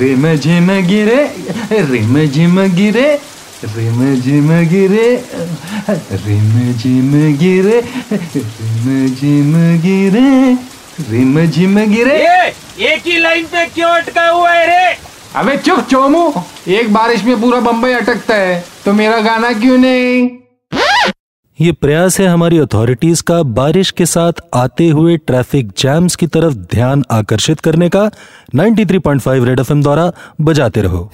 Rim झिम गिरे rim झिम गिरे रिम झिम गिरे रिम झिम गिरे रिम झिम गिरे रिम झिम गिरे। एक ही लाइन पे क्यों अटका हुआ है रे? अबे चुप चोमू एक बारिश में पूरा बम्बई अटकता है तो मेरा गाना क्यों नहीं? ये प्रयास है हमारी अथॉरिटीज का बारिश के साथ आते हुए ट्रैफ़िक जैम्स की तरफ़ ध्यान आकर्षित करने का। 93.5 रेड एफएम द्वारा बजाते रहो।